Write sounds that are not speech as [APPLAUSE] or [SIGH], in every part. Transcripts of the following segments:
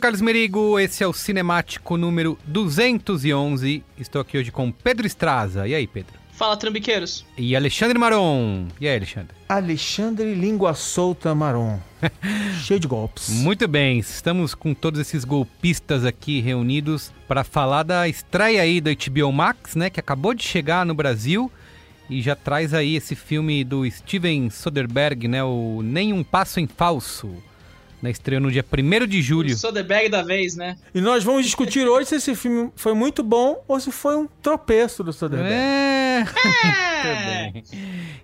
Carlos Merigo, esse é o Cinemático número 211. Estou aqui hoje com Pedro Estraza. E aí, Pedro? Fala, trambiqueiros. E Alexandre Maron. E aí, Alexandre? Alexandre Língua Solta Maron. [LAUGHS] Cheio de golpes. Muito bem, estamos com todos esses golpistas aqui reunidos para falar da estreia aí do HBO Max, né, que acabou de chegar no Brasil e já traz aí esse filme do Steven Soderbergh, né, o Nem um Passo em Falso. Na estreia no dia 1 de julho. Sou the bag da vez, né? E nós vamos discutir hoje se esse filme foi muito bom ou se foi um tropeço do Soderbergh. É. [LAUGHS] Bem.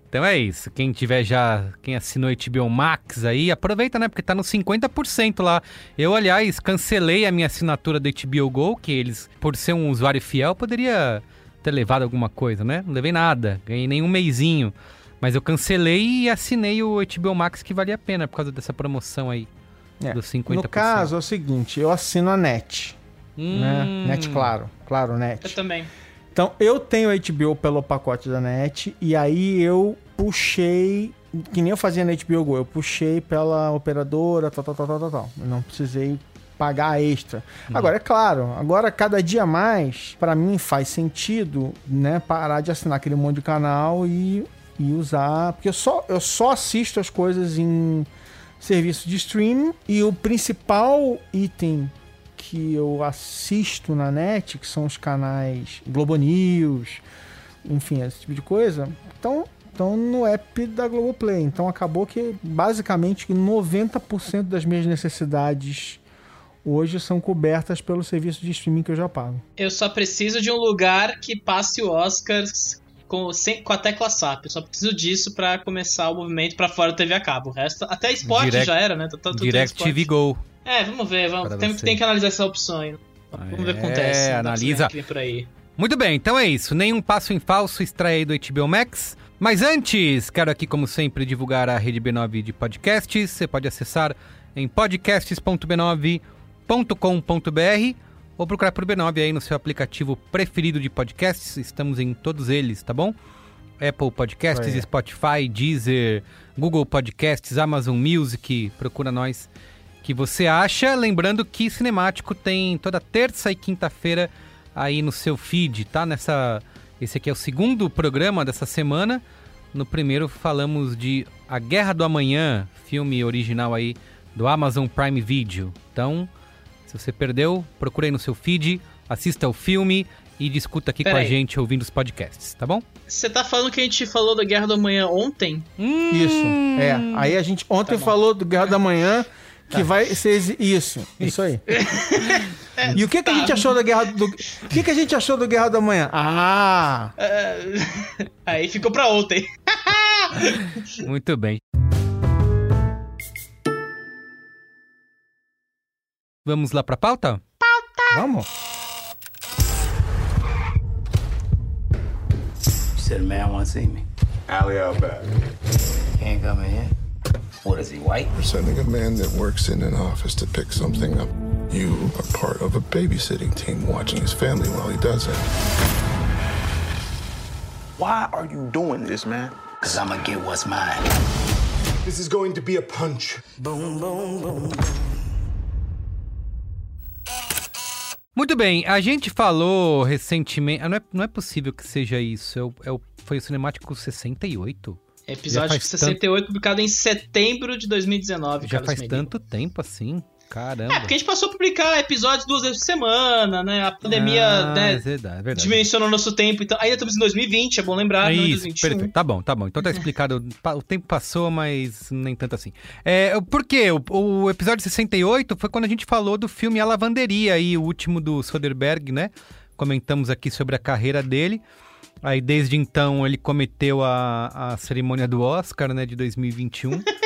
Então é isso. Quem tiver já, quem assinou HBO Max aí, aproveita, né? Porque tá no 50% lá. Eu, aliás, cancelei a minha assinatura do HBO Go, que eles, por ser um usuário fiel, poderia ter levado alguma coisa, né? Não levei nada, ganhei nem um meizinho. Mas eu cancelei e assinei o HBO Max que valia a pena por causa dessa promoção aí. É. Dos 50%. No caso, é o seguinte, eu assino a NET. Hum. Né? NET Claro. Claro, NET. Eu também. Então, eu tenho HBO pelo pacote da NET e aí eu puxei, que nem eu fazia na HBO Go, eu puxei pela operadora, tal, tal, tal, tal, tal, tal. Eu não precisei pagar extra. Agora, é claro, agora cada dia mais, pra mim faz sentido, né, parar de assinar aquele monte de canal e, e usar, porque eu só, eu só assisto as coisas em serviço de streaming e o principal item que eu assisto na net, que são os canais Globo News, enfim, esse tipo de coisa, estão estão no app da Globoplay. Então acabou que basicamente 90% das minhas necessidades hoje são cobertas pelo serviço de streaming que eu já pago. Eu só preciso de um lugar que passe o Oscars com, sem, com a tecla SAP. Eu só preciso disso pra começar o movimento pra fora da TV a cabo. O resto, até esporte Direct- já era, né? Tá- tá Direct. TV Go. É, vamos ver, vamos. Para Tem, tem que analisar essa opção aí. Vamos ver o que acontece. É, pra analisa. que por aí. Muito bem, então é isso. Nenhum passo em falso estreia aí do HBO Max. Mas antes, quero aqui, como sempre, divulgar a rede B9 de podcasts. Você pode acessar em podcasts.b9 b9.com.br ou procurar por B9 aí no seu aplicativo preferido de podcasts. Estamos em todos eles, tá bom? Apple Podcasts, Aí. Spotify, Deezer, Google Podcasts, Amazon Music, procura nós que você acha. Lembrando que Cinemático tem toda terça e quinta-feira aí no seu feed, tá? Nessa, esse aqui é o segundo programa dessa semana. No primeiro falamos de A Guerra do Amanhã, filme original aí do Amazon Prime Video. Então, se você perdeu, procure aí no seu feed, assista o filme e discuta aqui com a Peraí. gente ouvindo os podcasts, tá bom? Você tá falando que a gente falou da Guerra do Amanhã ontem? Isso. É. Aí a gente ontem falou do Guerra da Manhã que vai ser isso. Isso aí. [LAUGHS] E o que, que a gente achou da Guerra do. O que, que a gente achou do Guerra da Manhã? Ah! É, [LAUGHS] Aí ficou pra ontem. [LAUGHS] Muito bem. Vamos lá pra pauta? Vamos? You said a man want to see me. Ali Albert. He ain't coming in. What is he, white? We're sending a man that works in an office to pick something up. You are part of a babysitting team watching his family while he does it. Why are you doing this, man? Cause I'ma get what's mine. This is going to be a punch. Boom, boom, boom. Muito bem, a gente falou recentemente. ah, Não é, não é possível que seja isso. É o, é o- foi o Cinemático 68? Já Episódio faz 68, publicado em setembro de 2019. Já Carlos faz tanto tempo assim? Caramba. É, porque a gente passou a publicar episódios duas vezes por semana, né? A pandemia, Ah, né, É verdade, é verdade. dimensionou nosso tempo. Então, ainda estamos em 2020, é bom lembrar, É isso, 2021. perfeito. Tá bom, tá bom. Então tá [LAUGHS] explicado. O tempo passou, mas nem tanto assim. É, por quê? O, o episódio 68 foi quando a gente falou do filme A Lavanderia, aí, o último do Soderbergh, né? Comentamos aqui sobre a carreira dele. Aí, desde então, ele cometeu a, a cerimônia do Oscar, né, de 2021. [LAUGHS]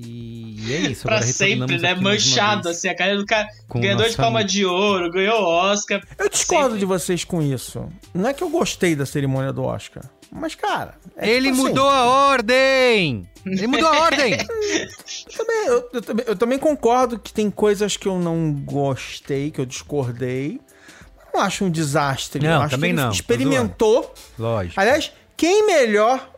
e é isso. Pra sempre, né? Manchado, assim, a carreira do cara. com ganhador de palma de ouro, ganhou Oscar. Eu discordo Sempre. de vocês com isso. Não é que eu gostei da cerimônia do Oscar. Mas, cara. é Ele tipo assim, mudou a ordem! Ele mudou a ordem! [LAUGHS] Eu também, eu, eu também- eu também concordo que tem coisas que eu não gostei, que eu discordei. Não acho um desastre. Não, eu acho também que ele não, Experimentou. Lógico. Aliás, quem melhor,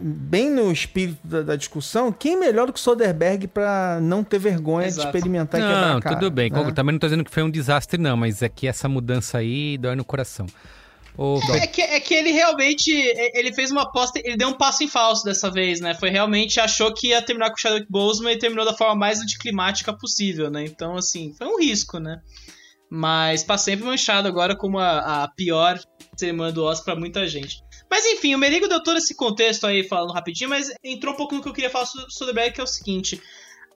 bem no espírito da, da discussão, quem melhor do que Soderbergh pra não ter vergonha Exato. de experimentar e quebrar Não, a cara, tudo bem. né? Também não tô dizendo que foi um desastre, não, mas é que essa mudança aí dói no coração. Ô, É que, é que ele realmente. é- Ele fez uma aposta. Ele deu um passo em falso dessa vez, né? Foi realmente. Achou que ia terminar com o Chadwick Boseman e terminou da forma mais anticlimática possível, né? Então, assim, foi um risco, né? Mas pra sempre manchado agora como a, a pior semana do Oscar pra muita gente. Mas enfim, o Merigo deu todo esse contexto aí falando rapidinho, mas entrou um pouco no que eu queria falar sobre o Soderbergh, que é o seguinte.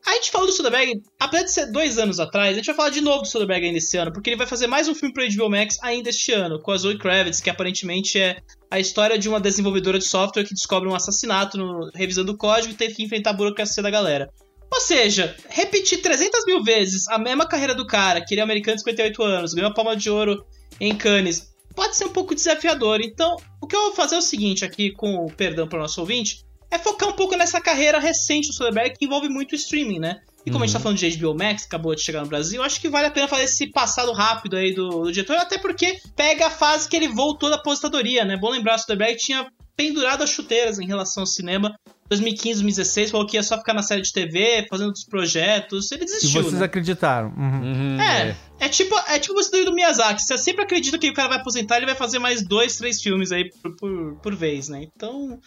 A gente falou do Soderbergh, apesar de ser dois anos atrás, a gente vai falar de novo do Soderbergh ainda esse ano, porque ele vai fazer mais um filme pro HBO Max ainda este ano, com a Zoe Kravitz, que aparentemente é a história de uma desenvolvedora de software que descobre um assassinato no- revisando o código e teve que enfrentar a burocracia da galera. Ou seja, repetir 300 mil vezes a mesma carreira do cara, que ele é americano de 58 anos, ganhou a palma de ouro em Cannes, pode ser um pouco desafiador. Então, o que eu vou fazer é o seguinte aqui, com o perdão para o nosso ouvinte, é focar um pouco nessa carreira recente do Soderbergh, que envolve muito streaming, né? E como a gente tá falando de HBO Max, que acabou de chegar no Brasil, acho que vale a pena fazer esse passado rápido aí do, do diretor, até porque pega a fase que ele voltou da aposentadoria, né? Bom lembrar, o Soderbergh tinha pendurado as chuteiras em relação ao cinema. 2015, 2016, falou que ia só ficar na série de TV, fazendo outros projetos. Ele E desistiu, vocês né? acreditaram. Uhum. Uhum, É, é tipo, é tipo você do Miyazaki. Você sempre acredita que o cara vai aposentar, ele vai fazer mais dois, três filmes aí por, por, por vez, né? Então,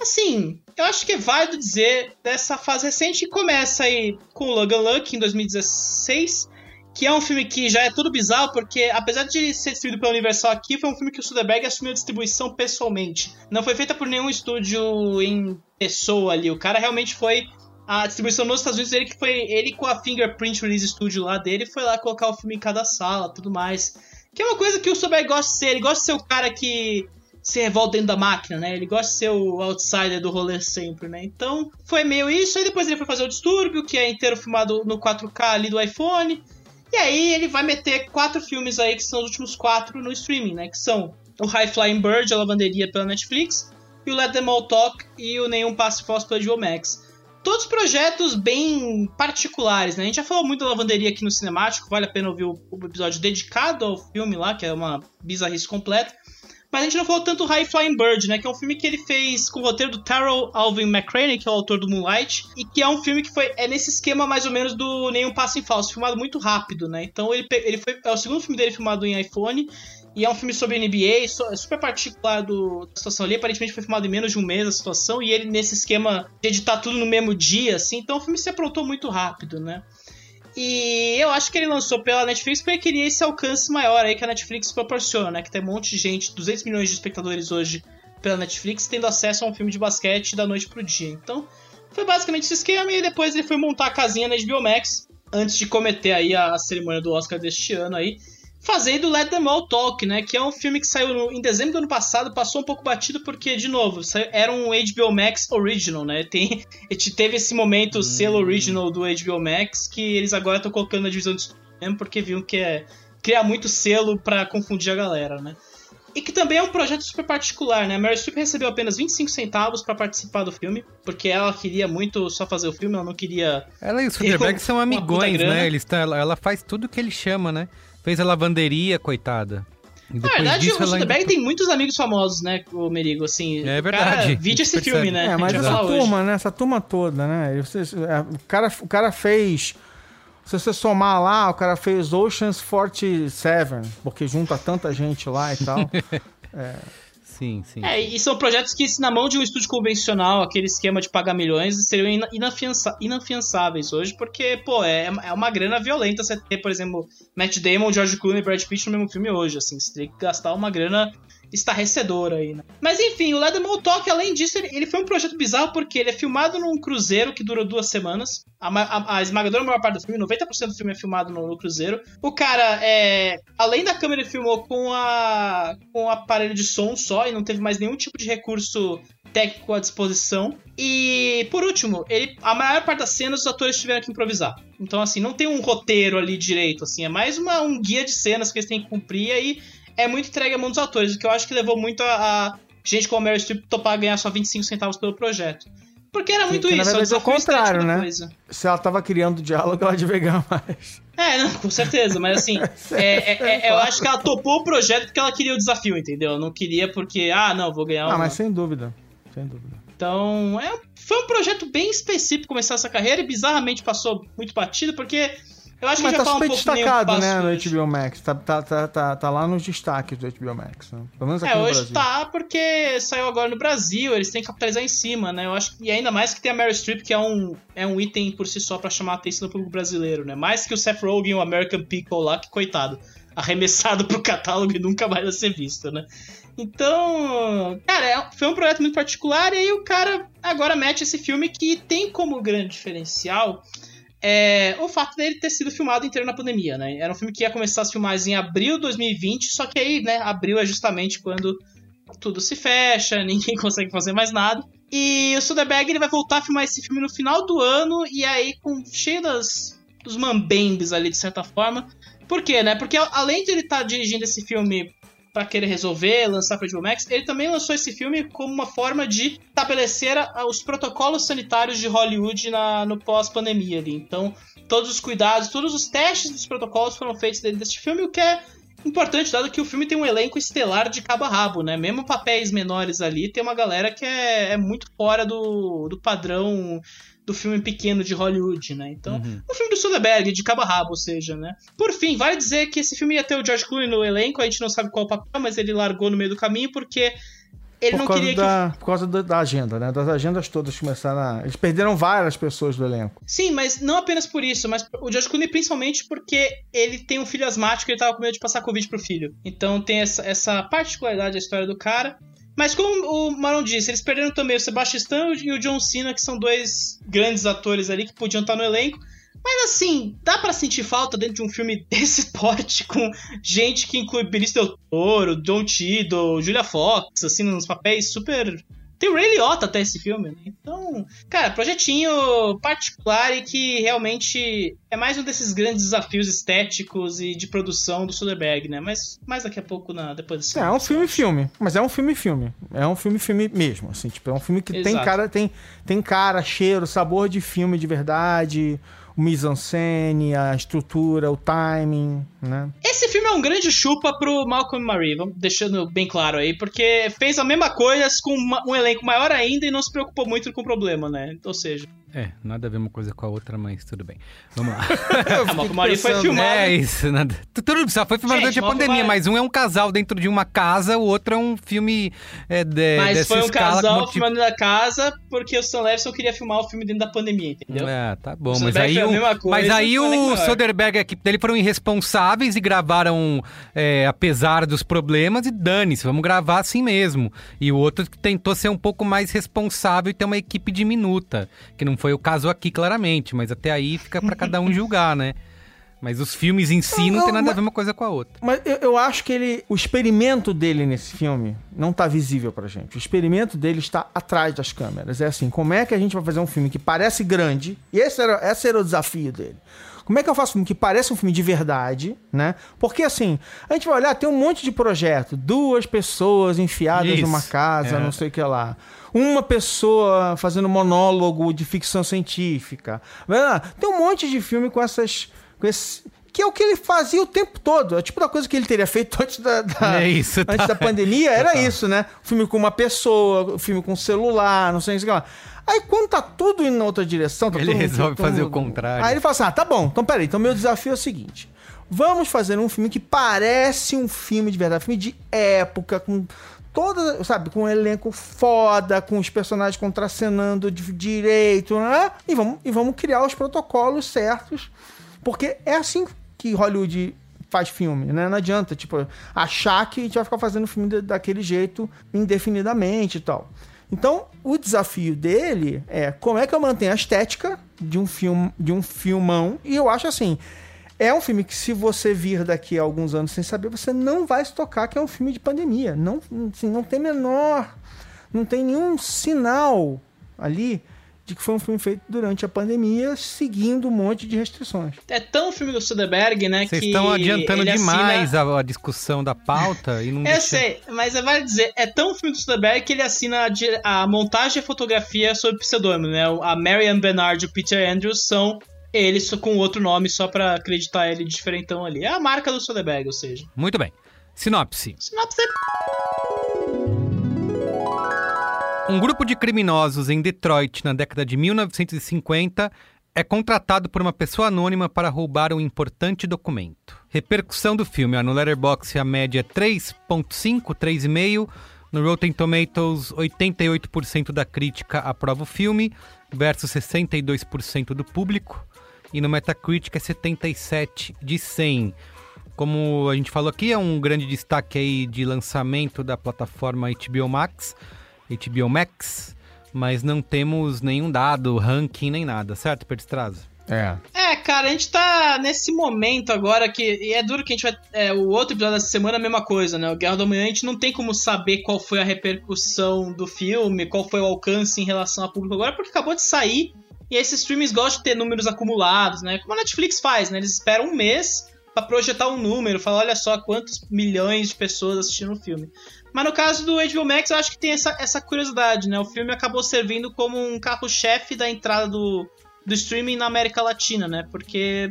assim, eu acho que é válido dizer dessa fase recente que começa aí com Logan Luck em 2016, que é um filme que já é tudo bizarro, porque apesar de ser distribuído pela Universal aqui, foi um filme que o Soderbergh assumiu a distribuição pessoalmente. Não foi feita por nenhum estúdio em pessoa ali. O cara realmente foi a distribuição nos Estados Unidos, ele que foi ele com a Fingerprint Release Studio lá dele, foi lá colocar o filme em cada sala, tudo mais. Que é uma coisa que o Soderbergh gosta de ser, ele gosta de ser o cara que se revolta dentro da máquina, né? Ele gosta de ser o outsider do rolê sempre, né? Então, foi meio isso, aí depois ele foi fazer o Distúrbio, que é inteiro filmado no 4K ali do iPhone. E aí ele vai meter quatro filmes aí, que são os últimos quatro no streaming, né? Que são o High Flying Bird, a lavanderia pela Netflix, e o Let Them All Talk e o Nenhum Passe Falso pela Max. Todos projetos bem particulares, né? A gente já falou muito da lavanderia aqui no Cinemático, vale a pena ouvir o, o episódio dedicado ao filme lá, que é uma bizarrice completa. Mas a gente não falou tanto High Flying Bird, né? Que é um filme que ele fez com o roteiro do Terrell Alvin McCraney, que é o autor do Moonlight, e que é um filme que foi é nesse esquema mais ou menos do Nenhum Passo em Falso, filmado muito rápido, né? Então ele, ele foi é o segundo filme dele filmado em iPhone. E é um filme sobre NBA, é super particular do, da situação ali. Aparentemente foi filmado em menos de um mês a situação, e ele nesse esquema de editar tudo no mesmo dia, assim. Então o filme se aprontou muito rápido, né? E eu acho que ele lançou pela Netflix porque queria esse alcance maior aí que a Netflix proporciona, né? Que tem um monte de gente, 200 milhões de espectadores hoje pela Netflix, tendo acesso a um filme de basquete da noite pro dia. Então, foi basicamente esse esquema e depois ele foi montar a casinha na HBO Max antes de cometer aí a, a cerimônia do Oscar deste ano aí fazendo Let Them All Talk, né? Que é um filme que saiu no, em dezembro do ano passado, passou um pouco batido porque, de novo, era um HBO Max Original, né? Tem, [LAUGHS] teve esse momento, o selo original do HBO Max, que eles agora estão colocando na divisão de mesmo porque viram que é criar muito selo para confundir a galera, né? E que também é um projeto super particular, né? A Mary Streep recebeu apenas 25 centavos para participar do filme, porque ela queria muito só fazer o filme, ela não queria. Ela e o Soderbergh são amigões, né? Eles ela faz tudo que ele chama, né? Fez a lavanderia, coitada. Na verdade, disso, o Soderbergh ainda... tem muitos amigos famosos, né, o Merigo, assim. É verdade. Cara, vídeo esse filme, né? É, mas essa turma, né, essa turma toda, né, é, o cara, o cara fez... Se você somar lá, o cara fez Oceans 47, porque junta tanta gente lá e tal. [LAUGHS] é... Sim, sim. É, e são projetos que, se na mão de um estúdio convencional, aquele esquema de pagar milhões, seriam inafiança, inafiançáveis hoje, porque, pô, é, é uma grana violenta você ter, por exemplo, Matt Damon, George Clooney e Brad Pitt no mesmo filme hoje, assim, você teria que gastar uma grana estarrecedora aí, né? Mas enfim, o Let Talk, além disso, ele, ele, foi um projeto bizarro porque ele é filmado num cruzeiro que durou duas semanas. A, a, a esmagadora maior parte do filme, 90% do filme é filmado no, no, cruzeiro. O cara, é, além da câmera, ele filmou com a com o aparelho de som só e não teve mais nenhum tipo de recurso técnico à disposição. E, por último, ele, a maior parte das cenas os atores tiveram que improvisar. Então, assim, não tem um roteiro ali direito, assim, é mais uma, um guia de cenas que eles têm que cumprir e aí é muito entregue a mão dos atores, o que eu acho que levou muito a, a gente como a Meryl Streep topar ganhar só 25 centavos pelo projeto. Porque era muito que, isso. Na verdade, é o contrário, né? Coisa. Se ela tava criando diálogo, ela devia ganhar mais. É, não, com certeza, mas assim, [LAUGHS] é, é, é, eu acho que ela topou o projeto porque ela queria o desafio, entendeu? Não queria porque, ah, não, vou ganhar. Ah, uma... mas sem dúvida, sem dúvida. Então, é, foi um projeto bem específico começar essa carreira e bizarramente passou muito batido, porque eu acho Mas que já tá super um destacado, né, no HBO Max. Tá, tá, tá, tá, tá lá nos destaques do HBO Max. Né? Pelo menos aqui é, no hoje Brasil. tá porque saiu agora no Brasil, eles têm que capitalizar em cima, né? Eu acho que, e ainda mais que tem a Mary Streep, que é um, é um item por si só para chamar a atenção do público brasileiro, né? Mais que o Seth Rogen e o American Pickle lá, que coitado, arremessado [LAUGHS] pro catálogo e nunca mais vai ser visto, né? Então, cara, é, foi um projeto muito particular e aí o cara agora mete esse filme que tem como grande diferencial é o fato dele ter sido filmado inteiro na pandemia, né? Era um filme que ia começar as filmagens em abril de 2020, só que aí, né, abril é justamente quando tudo se fecha, [LAUGHS] ninguém consegue fazer mais nada. E o Soderbergh ele vai voltar a filmar esse filme no final do ano e aí com cheio das dos mambembes ali de certa forma. Por quê, né? Porque além de ele estar tá dirigindo esse filme para querer resolver, lançar para HBO Max, ele também lançou esse filme como uma forma de estabelecer os protocolos sanitários de Hollywood na, no pós-pandemia ali. Então, todos os cuidados, todos os testes dos protocolos foram feitos dentro desse filme, o que é importante, dado que o filme tem um elenco estelar de cabo a rabo, né? Mesmo papéis menores ali, tem uma galera que é, é muito fora do, do padrão do filme pequeno de Hollywood, né? Então, uhum. um filme do Soderbergh, de cabo a rabo, ou seja, né? Por fim, vale dizer que esse filme ia ter o George Clooney no elenco, a gente não sabe qual o papel, mas ele largou no meio do caminho porque ele por não queria da, que. Por causa da, da, agenda, né? Das agendas todas começaram a. Eles perderam várias pessoas do elenco. Sim, mas não apenas por isso, mas o George Clooney principalmente porque ele tem um filho asmático e ele tava com medo de passar Covid pro filho. Então tem essa, essa particularidade da história do cara. Mas como o Maron disse, eles perderam também o Sebastian e o John Cena, que são dois grandes atores ali que podiam estar no elenco. Mas assim, dá para sentir falta dentro de um filme [LAUGHS] desse porte com gente que inclui Benício Del Toro, John Tido, Julia Fox, assim, nos papéis super Tem o Ray Liotta até esse filme, né? Então, cara, projetinho particular e que realmente é mais um desses grandes desafios estéticos e de produção do Soderbergh, né? Mas mais daqui a pouco, na, depois desse É, é um filme-filme, mas é um filme-filme. É um filme-filme mesmo, assim, tipo, é um filme que tem cara, tem, tem cara, cheiro, sabor de filme de verdade, o mise-en-scène, a estrutura, o timing, né? Esse filme é um grande chupa pro Malcolm Marie, vamos deixando bem claro aí, porque fez a mesma coisa com um elenco maior ainda e não se preocupou muito com o problema, né? Ou seja, É, nada a ver uma coisa com a outra, mas tudo bem. Vamos lá. a Malcolm e Marie foi filmado. É isso, nada. Tu- Tudo só foi filmado durante a pandemia, mas um é um casal dentro de uma casa, o outro é um filme é, de, Mas dessa foi um casal filmando na casa porque o Sam Levinson queria filmar o filme dentro da pandemia, entendeu? É, tá bom, O mas Soderbergh aí, o, mesma coisa, mas aí o maior. Soderbergh e a equipe dele foram irresponsáveis e gravaram é, apesar dos problemas e dane-se, vamos gravar assim mesmo. E o outro tentou ser um pouco mais responsável e ter uma equipe diminuta, que não foi o caso aqui claramente, mas até aí fica pra cada um julgar, né? Mas os filmes em si não, Não, tem nada a mas- ver uma coisa com a outra. Mas eu, eu acho que ele. O experimento dele nesse filme não tá visível pra gente. O experimento dele está atrás das câmeras. É assim, como é que a gente vai fazer um filme que parece grande? E esse era, esse era o desafio dele. Como é que eu faço um filme que parece um filme de verdade, né? Porque assim, a gente vai olhar, tem um monte de projeto. Duas pessoas enfiadas Isso, numa casa, é. não sei o que lá. Uma pessoa fazendo monólogo de ficção científica. Lá, Tem um monte de filme com essas. Com esse, que é o que ele fazia o tempo todo. É tipo da coisa que ele teria feito [LAUGHS] antes da, da- É isso, antes tá. da pandemia. Era Total. isso, né? Filme com uma pessoa, filme com celular, não sei o que lá. Aí quando tá tudo indo na outra direção, tá Ele mundo- resolve todo fazer mundo- o contrário. Aí ele fala assim: ah, tá bom, então peraí, então meu desafio é o seguinte. Vamos fazer um filme que parece um filme de verdade, filme de época, com toda, sabe, com um elenco foda, com os personagens contracenando de direito, né? E vamos, e vamos criar os protocolos certos, porque é assim que Hollywood faz filme, né? Não adianta, tipo, achar que a gente vai ficar fazendo filme da- daquele jeito indefinidamente e tal. Então, o desafio dele é como é que eu mantenho a estética de um filme, de um filmão, e eu acho assim, é um filme que se você vir daqui a alguns anos sem saber, você não vai se tocar que é um filme de pandemia. Não, assim, não tem menor, não tem nenhum sinal ali de que foi um filme feito durante a pandemia, seguindo um monte de restrições. É tão filme do Soderbergh, né, Vocês que estão adiantando demais assina... a, discussão da pauta e não [LAUGHS] Eu deixa... sei, mas é vale dizer, é tão filme do Soderbergh que ele assina a, a montagem e a fotografia sob pseudônimo, né? A Marianne Bernard e o Peter Andrews são eles só com outro nome só pra acreditar ele diferentão ali. É a marca do Soderbergh, ou seja. Muito bem. Sinopse. Sinopse Um grupo de criminosos em Detroit na década de 1950 é contratado por uma pessoa anônima para roubar um importante documento. Repercussão do filme, ó, no Letterboxd a média é 3.5, 3,5. No Rotten Tomatoes, 88% da crítica aprova o filme versus 62% do público. E no Metacritic é 77 de 100. Como a gente falou aqui, é um grande destaque aí de lançamento da plataforma HBO Max, HBO Max, mas não temos nenhum dado, ranking, nem nada, certo, Perdistraza? É. É, cara, a gente tá nesse momento agora que. E é duro que a gente vai. É, o outro episódio dessa semana é a mesma coisa, né? O Guerra do Amanhã a gente não tem como saber qual foi a repercussão do filme, qual foi o alcance em relação ao público agora, porque acabou de sair. E esses streams gostam de ter números acumulados, né? Como a Netflix faz, né? Eles esperam um mês pra projetar um número, falar, olha só quantos milhões de pessoas assistiram o filme. Mas no caso do HBO Max, eu acho que tem essa, essa curiosidade, né? O filme acabou servindo como um carro-chefe da entrada do, do streaming na América Latina, né? Porque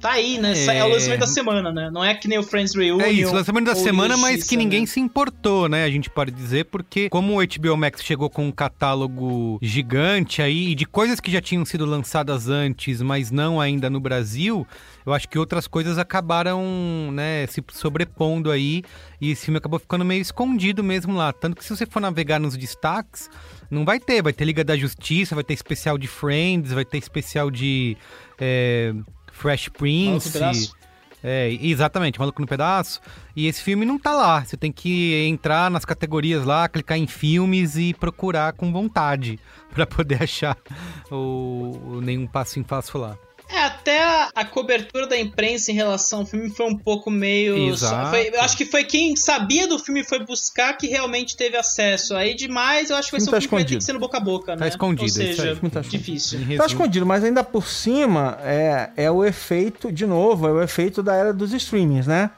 tá aí, né? É. É o lançamento da semana, né? Não é que nem o Friends Reunion. É isso, lançamento da semana, mas que ninguém né? se importou, né? A gente pode dizer, porque como o HBO Max chegou com um catálogo gigante aí, de coisas que já tinham sido lançadas antes, mas não ainda no Brasil, eu acho que outras coisas acabaram, né, se sobrepondo aí, e esse filme acabou ficando meio escondido mesmo lá. Tanto que se você for navegar nos destaques, não vai ter, vai ter Liga da Justiça, vai ter especial de Friends, vai ter especial de é, Fresh Prince. É, exatamente, Maluco no Pedaço. E esse filme não tá lá. Você tem que entrar nas categorias lá, clicar em filmes e procurar com vontade [LAUGHS] pra poder achar o, o Nenhum Passo em Passo lá. É, até a, a cobertura da imprensa em relação ao filme foi um pouco meio. Exato. foi- eu acho que foi quem sabia do filme e foi buscar que realmente teve acesso. Aí demais, eu acho que vai ser um filme tá que vai ter que escondido. ser no boca a boca, Tá né? escondido, Ou é isso aí. seja, tá difícil. Tá escondido, mas ainda por cima é, é o efeito, de novo, é o efeito da era dos streamings, né?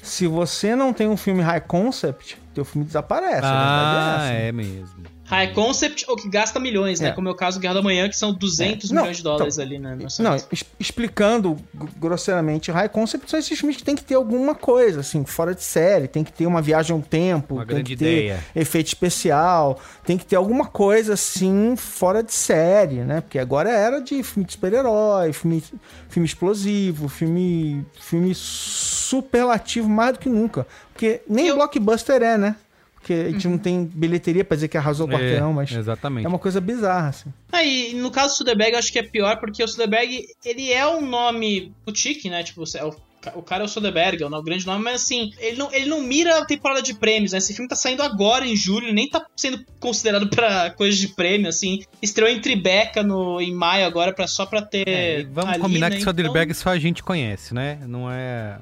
Se você não tem um filme high concept, teu filme desaparece. verdade Ah, essa. é mesmo. High concept ou que gasta milhões, né? É. Como é o caso do Guerra da Manhã, que são 200 É. Não, milhões de dólares então, ali, né? Não, es- explicando grosseiramente, high concept são esses filmes que tem que ter alguma coisa, assim, fora de série, tem que ter uma viagem ao tempo, Uma tem grande que ter ideia. efeito especial, tem que ter alguma coisa, assim, fora de série, né? Porque agora é era de filme de super-herói, filme, filme explosivo, filme, filme superlativo mais do que nunca. Porque nem Eu- blockbuster é, né? Porque a gente não tem bilheteria pra dizer que arrasou o quarteirão, É, mas Exatamente. é uma coisa bizarra, assim. Aí, no caso do Soderbergh, eu acho que é pior, porque o Soderbergh, ele é um nome boutique, né? Tipo, é o, o cara é o Soderbergh, é o grande nome, mas assim, ele não, ele não mira a temporada de prêmios, né? Esse filme tá saindo agora, em julho, ele nem tá sendo considerado pra coisa de prêmio, assim. Estreou em Tribeca no, em maio agora, pra, só pra ter. É, e vamos ali, combinar né? que Soderbergh só a gente conhece, né? Não é.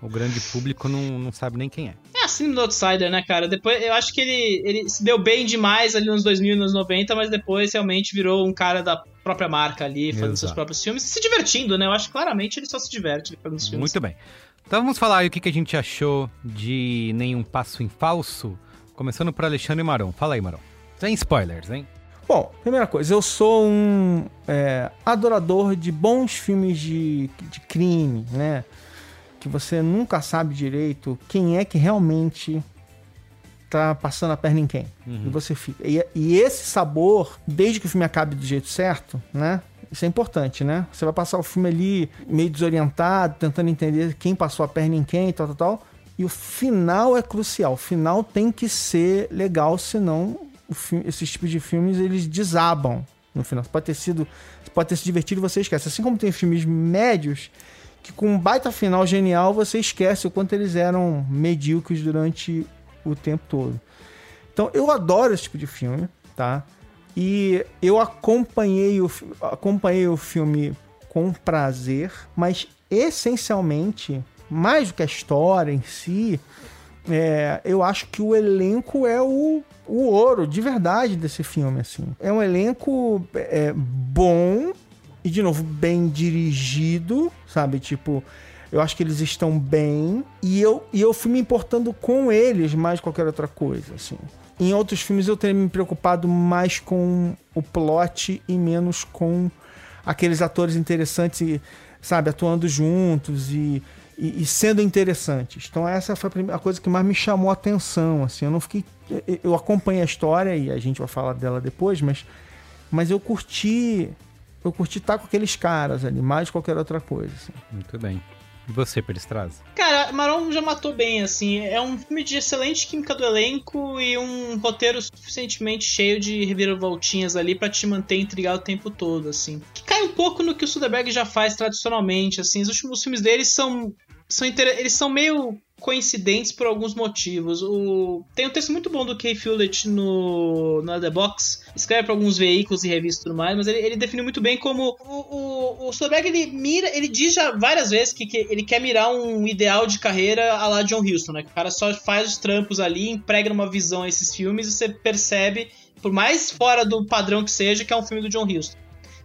O grande público não, não sabe nem quem é. É a síndrome do Outsider, né, cara? Depois, eu acho que ele, ele se deu bem demais ali nos 2000 e nos 90, mas depois realmente virou um cara da própria marca ali, fazendo Exato. seus próprios filmes e se divertindo, né? Eu acho que claramente ele só se diverte fazendo os filmes. Muito bem. Então vamos falar aí o que, que a gente achou de Nenhum Passo em Falso. Começando por Alexandre Maron. Fala aí, Maron. Sem spoilers, hein? Bom, primeira coisa, eu sou um é, adorador de bons filmes de, de crime, né? Que você nunca sabe direito quem é que realmente tá passando a perna em quem. E você fica. E, e esse sabor, desde que o filme acabe do jeito certo, né? Isso é importante, né? Você vai passar o filme ali meio desorientado, tentando entender quem passou a perna em quem, tal, tal, tal. E o final é crucial. O final tem que ser legal, senão o fi- esses tipos de filmes eles desabam no final. Pode ter sido, pode ter se divertido, você esquece. Assim como tem filmes médios que com um baita final genial você esquece o quanto eles eram medíocres durante o tempo todo. Então eu adoro esse tipo de filme, tá? E eu acompanhei o, acompanhei o filme com prazer, mas essencialmente, mais do que a história em si, é, eu acho que o elenco é o, o ouro de verdade desse filme, assim. É um elenco é, bom e, de novo, bem dirigido, sabe? Tipo, eu acho que eles estão bem e eu, e eu fui me importando com eles mais que qualquer outra coisa, assim. Em outros filmes eu teria me preocupado mais com o plot e menos com aqueles atores interessantes, e, sabe, atuando juntos e, e, e sendo interessantes. Então essa foi a, coisa que mais me chamou a atenção, assim. Eu não fiquei... Eu acompanhei a história e a gente vai falar dela depois, mas, mas eu curti... Eu curti estar com aqueles caras ali, mais que qualquer outra coisa, assim. Muito bem. E você, Peristraza? Cara, Maron já matou bem, assim. É um filme de excelente química do elenco e um roteiro suficientemente cheio de reviravoltinhas ali pra te manter intrigado o tempo todo, assim. Que cai um pouco no que o Soderbergh já faz tradicionalmente, assim. Os últimos filmes dele são. São inter... Eles são meio coincidentes por alguns motivos. O... Tem um texto muito bom do Kay Hewlett no, no The Box. Escreve para alguns veículos e revistas e tudo mais, mas ele, ele definiu muito bem como o, o, o Soderbergh ele mira, ele diz já várias vezes que, que ele quer mirar um ideal de carreira a lá John Huston, né? Que o cara só faz os trampos ali, emprega numa visão a esses filmes e você percebe, por mais fora do padrão que seja, que é um filme do John Huston.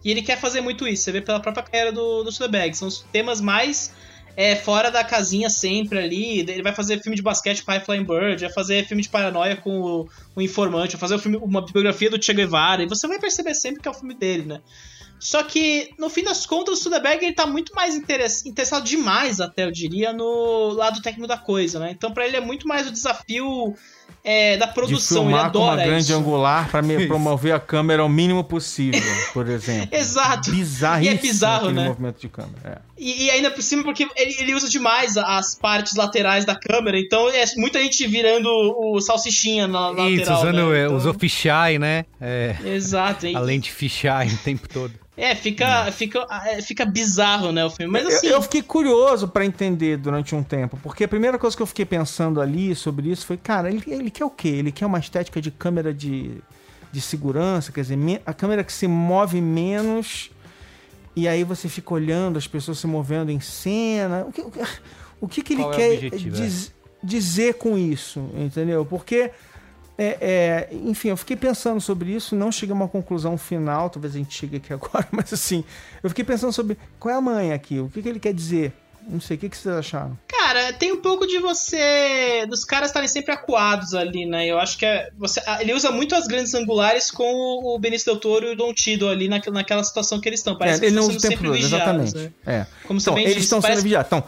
E ele quer fazer muito isso, você vê pela própria carreira do, do Soderbergh. São os temas mais é, fora da casinha sempre ali. Ele vai fazer filme de basquete com High Flying Bird, vai fazer filme de paranoia com o, o Informante, vai fazer um filme, uma biografia do Che Guevara, e você vai perceber sempre que é o filme dele, né? Só que, no fim das contas, o Soderbergh ele tá muito mais interess- interessado demais, até eu diria, no lado técnico da coisa, né? Então, pra ele é muito mais o desafio é, da De produção. Ele filmar com uma adora grande isso. angular pra me [LAUGHS] promover a câmera ao mínimo possível, por exemplo. Exato. Bizarríssimo E é bizarro, né? movimento de câmera. é. E, e ainda por cima, porque ele, ele usa demais as partes laterais da câmera, então é muita gente virando o salsichinha na lateral. Isso, usando né? é, Então- os fisheye, né? É, Exato. E- a lente fisheye [LAUGHS] o tempo todo. É, fica, fica, é, fica bizarro, né, o filme. Mas Eu- assim. eu, fiquei curioso pra entender durante um tempo, porque a primeira coisa que eu fiquei pensando ali sobre isso foi, cara, ele, ele quer o quê? Ele quer uma estética de câmera de, de segurança, quer dizer, a câmera que se move menos e aí você fica olhando as pessoas se movendo em cena. O que, o que, o que, que ele Qual é o quer objetivo, diz- dizer com isso, entendeu? Porque, é, é, enfim, eu fiquei pensando sobre isso, não cheguei a uma conclusão final, talvez a gente chegue aqui [LAUGHS] agora, mas assim, eu fiquei pensando sobre qual é a manha aqui, o que, que ele quer dizer. Não sei, o que, que vocês acharam? Cara, tem um pouco de você. dos caras estarem sempre acuados ali, né? Eu acho que é. Você, ele usa muito as grandes angulares com o Benício Del Toro e o Don Tido ali naquela, naquela situação que eles estão. Parece É, que ele eles não estão o tempo sempre todo, vigiados, exatamente. né? É. Como então, eles estão sendo parece- vigiados. Então,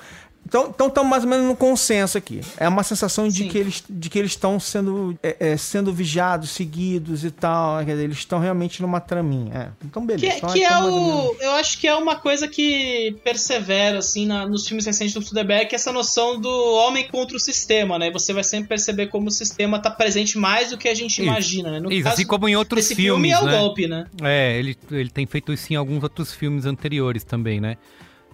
então, então estão mais ou menos no consenso aqui. É uma sensação de que eles de que eles estão sendo, é, é, sendo vigiados, seguidos e tal. Dizer, eles estão realmente numa traminha. É. Então, beleza. Que, Então, que é menos. o. Eu acho que é uma coisa que persevera, assim, na- nos filmes recentes do é essa noção do homem contra o sistema, né? Você vai sempre perceber como o sistema tá presente mais do que a gente Isso. imagina, né? No Isso, caso assim como em outros filmes, filme é o né? golpe, né? É, ele, ele tem feito isso em alguns outros filmes anteriores também, né?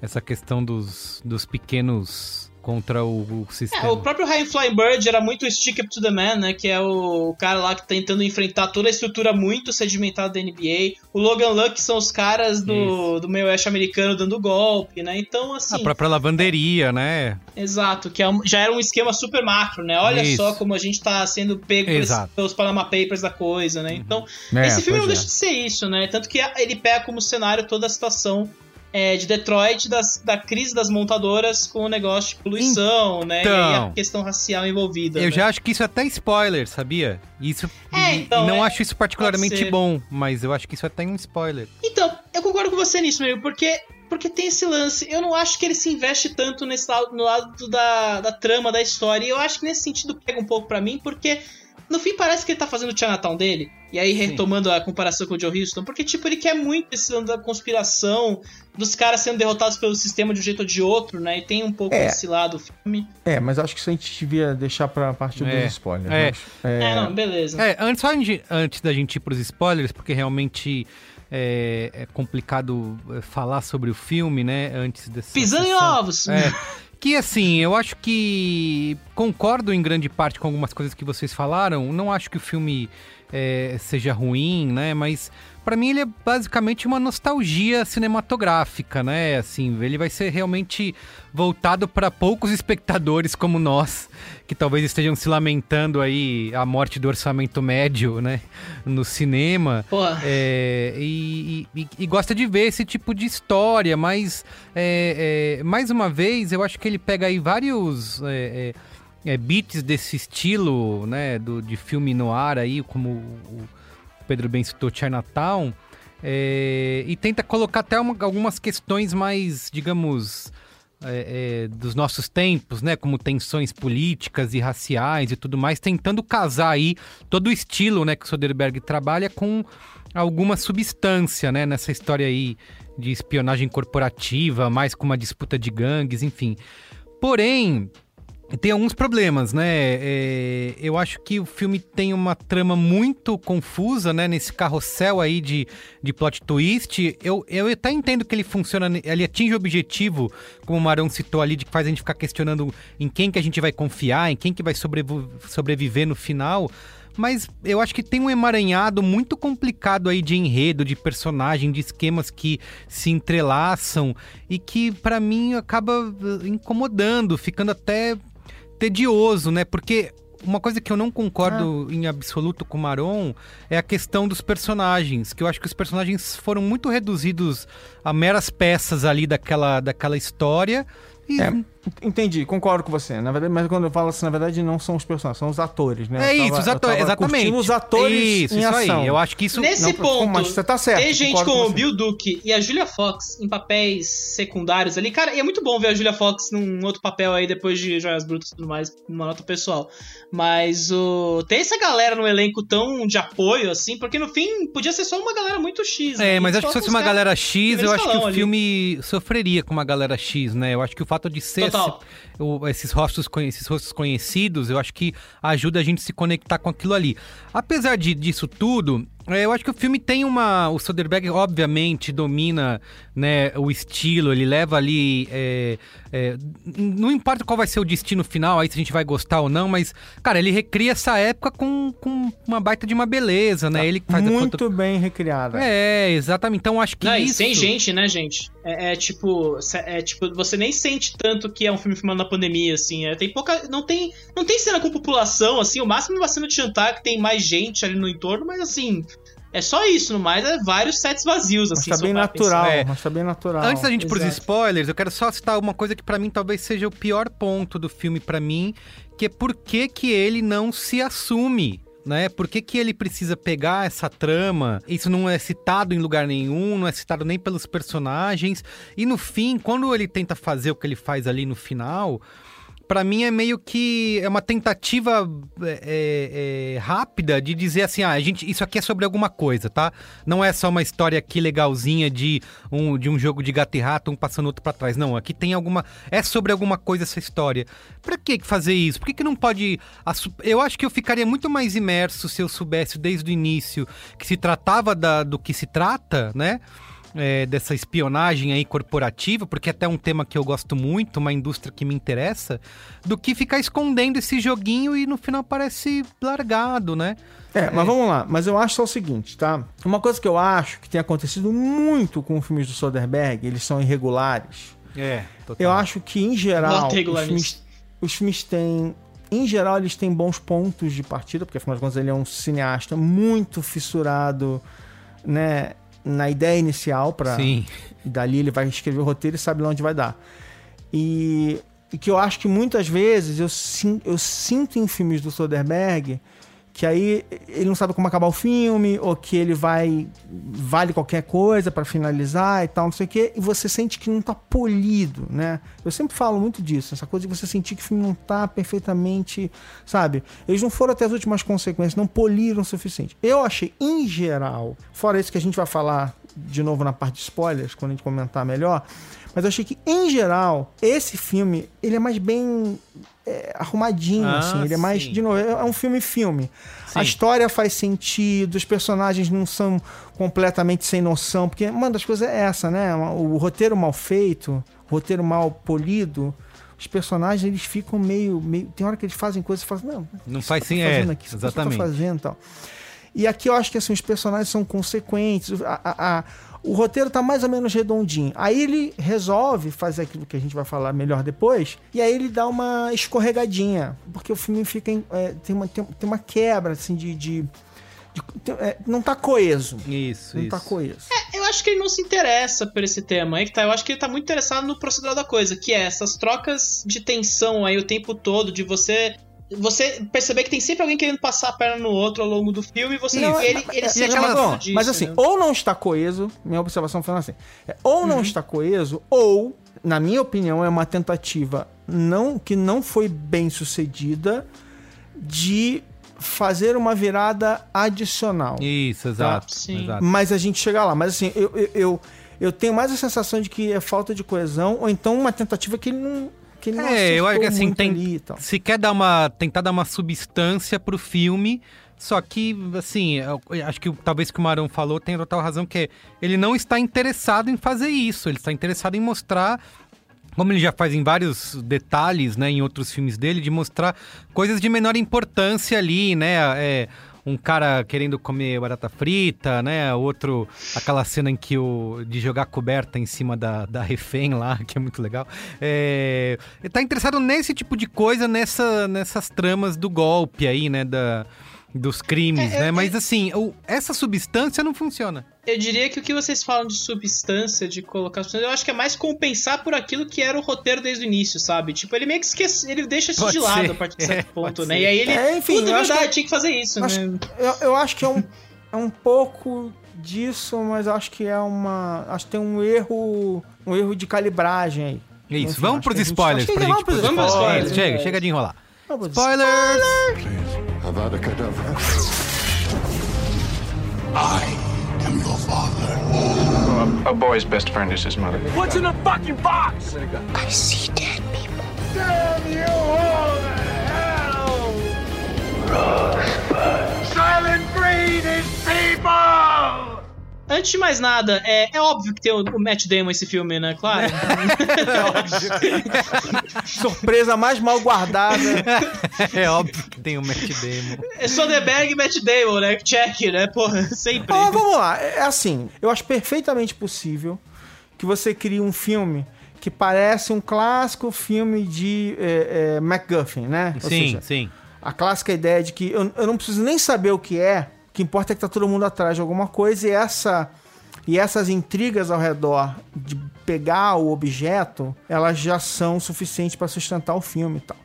Essa questão dos, dos pequenos contra o, o sistema. É, o próprio Ryan Flying Bird era muito Stick Up to the Man, né? Que é o cara lá que tá tentando enfrentar toda a estrutura muito sedimentada da NBA. O Logan Luck são os caras do, do meio oeste americano dando golpe, né? Então, assim. A própria lavanderia, né? Exato, que é um- já era um esquema super macro, né? Olha Isso. só como a gente tá sendo pego Exato. pelos Panama Papers da coisa, né? Então, É, esse filme não é. deixa de ser isso, né? Tanto que ele pega como cenário toda a situação é, de Detroit, das- da crise das montadoras com o negócio de poluição, né? E a Então. questão racial envolvida. Eu né? já acho que isso é até spoiler, sabia? Isso É, então, não é- acho isso particularmente bom, mas eu acho que isso é até um spoiler. Então, eu concordo com você nisso, meio, porque, porque tem esse lance. Eu não acho que ele se investe tanto nesse lado, no lado da, da trama, da história. E eu acho que nesse sentido pega um pouco pra mim, porque no fim parece que ele tá fazendo o Chinatown dele. E aí, retomando a comparação com o Joe Houston, porque, tipo, ele quer muito esse lance da conspiração, dos caras sendo derrotados pelo sistema de um jeito ou de outro, né? E tem um pouco É. desse lado do filme. É, mas acho que isso a gente devia deixar pra parte É. dos spoilers. É. mas, é, É, não, beleza. É, antes, só antes, antes da gente ir pros spoilers, porque realmente é, é complicado é, falar sobre o filme, né? Antes dessa. Pisando em ovos! É. Que assim, eu acho que concordo em grande parte com algumas coisas que vocês falaram. Não acho que o filme é, seja ruim, né? Mas pra mim ele é basicamente uma nostalgia cinematográfica, né? Assim, ele vai ser realmente voltado para poucos espectadores como nós, que talvez estejam se lamentando aí a morte do orçamento médio, né? No cinema. É, e, e- e gosta de ver esse tipo de história, mas é, é, mais uma vez eu acho que ele pega aí vários é, beats desse estilo, né, do, de filme no ar aí, como o Pedro bem citou Chinatown, é, e tenta colocar até uma- algumas questões mais, digamos, é, é, dos nossos tempos, né? Como tensões políticas e raciais e tudo mais, tentando casar aí todo o estilo, né, que o Soderbergh trabalha com alguma substância, né, nessa história aí de espionagem corporativa, mais com uma disputa de gangues, enfim. Porém, tem alguns problemas, né? É, eu acho que o filme tem uma trama muito confusa, né? Nesse carrossel aí de, de plot twist. Eu, eu até entendo que ele funciona, ele atinge o objetivo, como o Marão citou ali, de que faz a gente ficar questionando em quem que a gente vai confiar, em quem que vai sobreviver no final. Mas eu acho que tem um emaranhado muito complicado aí de enredo, de personagem, de esquemas que se entrelaçam e que pra mim acaba eh, incomodando, ficando até tedioso, né? Porque uma coisa que eu não concordo em absoluto com o Maron é a questão dos personagens, que eu acho que os personagens foram muito reduzidos a meras peças ali daquela, daquela história. E É, entendi, concordo com você. Na verdade, mas quando eu falo assim, na verdade não são os personagens, são os atores, né? É Eu isso, tava- os atores, exatamente. os atores Isso, em isso aí. ação. Eu acho que isso- Nesse não, ponto, mas você tá certo, tem gente concordo com como o. Bill Duke e a Julia Fox em papéis secundários ali. Cara, e é muito bom ver a Julia Fox num outro papel aí depois de Joias Brutas e tudo mais, numa nota pessoal. Mas o tem essa galera no elenco tão de apoio, assim, porque no fim podia ser só uma galera muito X. né? É, mas acho que se fosse uma galera X, eu acho que o ali. filme sofreria com uma galera X, né? Eu acho que o fato de ser Total. esse- o- esses, rostos, esses rostos conhecidos, eu acho que ajuda a gente a se conectar com aquilo ali. Apesar de, disso tudo, Eu acho que o filme tem uma. O Soderbergh, obviamente, domina né, o estilo, ele leva ali. é, é, não importa qual vai ser o destino final, aí se a gente vai gostar ou não, mas, cara, ele recria essa época com, com uma baita de uma beleza, né? Ele que faz a Muito foto- bem recriada. É, exatamente. Então acho que. Não, e isso... sem gente, né, gente? É, é tipo, é tipo, você nem sente tanto que é um filme filmado na pandemia, assim. É, tem pouca. Não tem, não tem cena com população, assim. O máximo é uma cena de jantar que tem mais gente ali no entorno, mas assim. É só isso, no mais, é vários sets vazios, Mas assim. tá se bem natural, É. mas tá bem natural. Antes da gente ir pros Exato. spoilers, eu quero só citar uma coisa que pra mim talvez seja o pior ponto do filme pra mim, que é por que, que ele não se assume. Né? Por que, que ele precisa pegar essa trama? Isso não é citado em lugar nenhum, não é citado nem pelos personagens. E no fim, quando ele tenta fazer o que ele faz ali no final, Pra mim é meio que é uma tentativa é, é, rápida de dizer assim, ah, gente, isso aqui é sobre alguma coisa, tá? Não é só uma história aqui legalzinha de um, de um jogo de gato e rato, um passando outro pra trás. Não, aqui tem alguma. É sobre alguma coisa essa história. Pra que fazer isso? Por que, que não pode. Eu acho que eu ficaria muito mais imerso se eu soubesse desde o início que se tratava da, do que se trata, né? É, dessa espionagem aí corporativa, porque é até um tema que eu gosto muito, uma indústria que me interessa, do que ficar escondendo esse joguinho e no final parece largado, né? É, mas vamos lá. Mas eu acho só o seguinte, tá? Uma coisa que eu acho que tem acontecido muito com os filmes do Soderbergh, eles são irregulares. É, Eu acho que, em geral, os filmes, os filmes têm. Em geral, eles têm bons pontos de partida, porque afinal de contas ele é um cineasta muito fissurado, né? Na ideia inicial, para. Dali ele vai escrever o roteiro e sabe lá onde vai dar. E, e que eu acho que muitas vezes eu, sim- eu sinto em filmes do Soderbergh que aí ele não sabe como acabar o filme, ou que ele vai. vale qualquer coisa pra finalizar e tal, não sei o quê, e você sente que não tá polido, né? Eu sempre falo muito disso, essa coisa de você sentir que o filme não tá perfeitamente. Sabe? Eles não foram até as últimas consequências, não poliram o suficiente. Eu achei, em geral, fora isso que a gente vai falar de novo na parte de spoilers, quando a gente comentar melhor, mas eu achei que, em geral, esse filme, ele é mais bem é, arrumadinho, Ah, assim. Ele é mais, sim. de novo, é um filme-filme. A história faz sentido, os personagens não são completamente sem noção, porque uma das coisas é essa, né? O roteiro mal feito, o roteiro mal polido, os personagens eles ficam meio, meio tem hora que eles fazem coisas e falam, não, Não faz que sim, tá é. fazendo aqui, você Exatamente. tá fazendo, e tal. E aqui eu acho que assim, os personagens são consequentes, a- a- a- o roteiro tá mais ou menos redondinho. Aí ele resolve fazer aquilo que a gente vai falar melhor depois, e aí ele dá uma escorregadinha, porque o filme fica em- é, tem, uma, tem, tem uma quebra assim de, de- de- tem- é, não tá coeso. Isso, Não isso. tá coeso. Eu acho que ele não se interessa por esse tema aí que tá. Eu acho que ele tá muito interessado no procedural da coisa, que é essas trocas de tensão aí o tempo todo, de você. Você perceber que tem sempre alguém querendo passar a perna no outro ao longo do filme e você Não, ele, ele, é- se é aquela- disso, mas assim, né? ou não está coeso, minha observação foi assim, é, ou Uhum. não está coeso, ou, na minha opinião, é uma tentativa não que não foi bem sucedida de fazer uma virada adicional. Isso, exato. Sim. exato. Mas a gente chega lá. Mas assim, eu, eu, eu, eu tenho mais a sensação de que é falta de coesão, ou então uma tentativa que ele não. Que ele É, eu acho que assim, tem, ali e tal. se quer dar uma, tentar dar uma substância pro filme, só que, assim, acho que o- talvez que o Marão falou tem total razão, que é, ele não está interessado em fazer isso, ele está interessado em mostrar, como ele já faz em vários detalhes, né, em outros filmes dele, de mostrar coisas de menor importância ali, né, é, um cara querendo comer barata frita, né? Outro, aquela cena em que o. de jogar coberta em cima da, da refém lá, [LAUGHS] que é muito legal. É, ele tá interessado nesse tipo de coisa, nessa, nessas tramas do golpe aí, né? Da, dos crimes, É, né? é, Mas assim, o- essa substância não funciona. Eu diria que o que vocês falam de substância, de colocar substância, eu acho que é mais compensar por aquilo que era o roteiro desde o início, sabe? Tipo, ele meio que esquece, ele deixa isso Pode de lado ser. a partir de É, certo [LAUGHS] ponto, pode né? ser. E aí ele. É, enfim, Puta, eu é acho verdade, que- tinha que fazer isso, Acho- né? Eu, eu acho que é um, é um pouco disso, mas acho que é uma. Acho que tem um erro. Um erro de calibragem aí. Isso, Enfim, vamos pros gente- spoilers que pra gente vamos Vamos pros spoilers. spoilers. Chega, chega de enrolar. Vamos pros Spoilers! Kedavra. I am your father. A boy's best friend is his mother. What's in the fucking box? I see dead people. Damn you all to hell! Silent breed is people! Antes de mais nada, é, é óbvio que tem o, o Matt Damon esse filme, né? Claro. [LAUGHS] Surpresa mais mal guardada. [LAUGHS] é óbvio que tem o Matt Damon. É Soderbergh e Matt Damon, né? Check, né? Porra, sempre. Ah, vamos lá. É assim, eu acho perfeitamente possível que você crie um filme que parece um clássico filme de é, é, MacGuffin, né? Ou sim, seja, sim. A clássica ideia de que eu, eu não preciso nem saber o que é, o que importa é que tá todo mundo atrás de alguma coisa e essa e essas intrigas ao redor de pegar o objeto, elas já são suficientes para sustentar o filme e tal.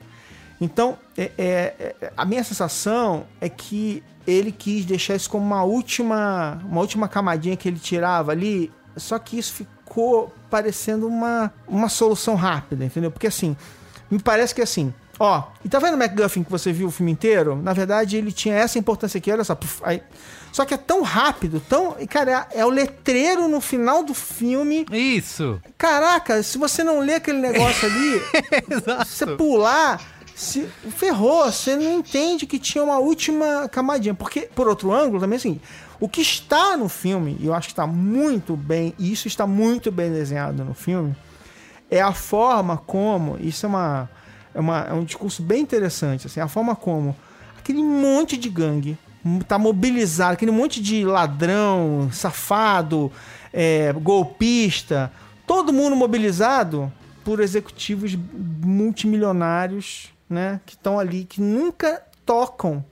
Então, é, é, é, a minha sensação é que ele quis deixar isso como uma última, uma última camadinha que ele tirava ali, só que isso ficou parecendo uma, uma solução rápida, entendeu? Porque assim, me parece que assim, ó, e tá vendo o MacGuffin que você viu o filme inteiro? Na verdade, ele tinha essa importância aqui, olha só, puf, aí, só que é tão rápido, tão. e, Cara, é, é o letreiro no final do filme. Isso. Caraca, se você não lê aquele negócio ali, [LAUGHS] se você pular, se ferrou, você não entende que tinha uma última camadinha. Porque, por outro ângulo, também assim, o que está no filme, e eu acho que está muito bem, e isso está muito bem desenhado no filme, é a forma como. Isso é uma. É, uma, é um discurso bem interessante, assim, a forma como aquele monte de gangue tá mobilizado, aquele monte de ladrão, safado, é, golpista, todo mundo mobilizado por executivos multimilionários, né, que estão ali, que nunca tocam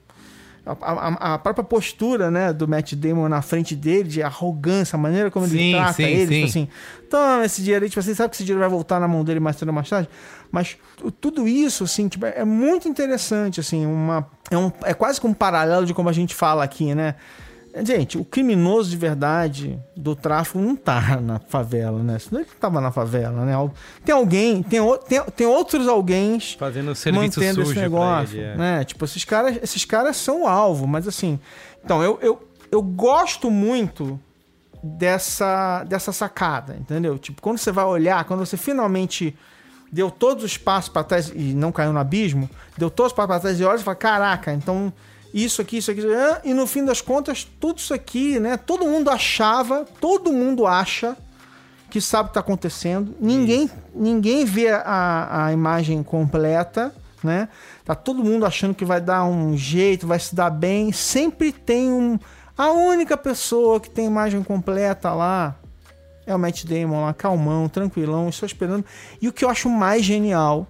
a, a, a, própria postura, né, do Matt Damon na frente dele, de arrogância, a maneira como sim, ele trata sim, ele, sim. tipo assim, toma esse dinheiro aí, tipo assim, sabe que esse dinheiro vai voltar na mão dele mais cedo ou mais tarde? Mas tudo isso, assim, tipo, é muito interessante, assim, uma, é, um, é quase que um paralelo de como a gente fala aqui, né? Gente, o criminoso de verdade do tráfico não tá [LAUGHS] na favela, né? Senão ele tava na favela, né? Tem alguém, tem, tem, tem outros alguém fazendo serviço mantendo sujo esse negócio, ele, é. né? Tipo, esses caras, esses caras são o alvo, mas assim, então eu, eu, eu gosto muito dessa dessa sacada, entendeu? Tipo, quando você vai olhar, quando você finalmente deu todos os passos para trás e não caiu no abismo, deu todos os passos para trás e olha e fala, caraca, então isso aqui, isso aqui, isso aqui, e no fim das contas, tudo isso aqui, né? Todo mundo achava, todo mundo acha que sabe o que está acontecendo. Ninguém, ninguém vê a, a imagem completa, né? Tá todo mundo achando que vai dar um jeito, vai se dar bem. Sempre tem um. A única pessoa que tem imagem completa lá é o Matt Damon lá, calmão, tranquilão, estou esperando. E o que eu acho mais genial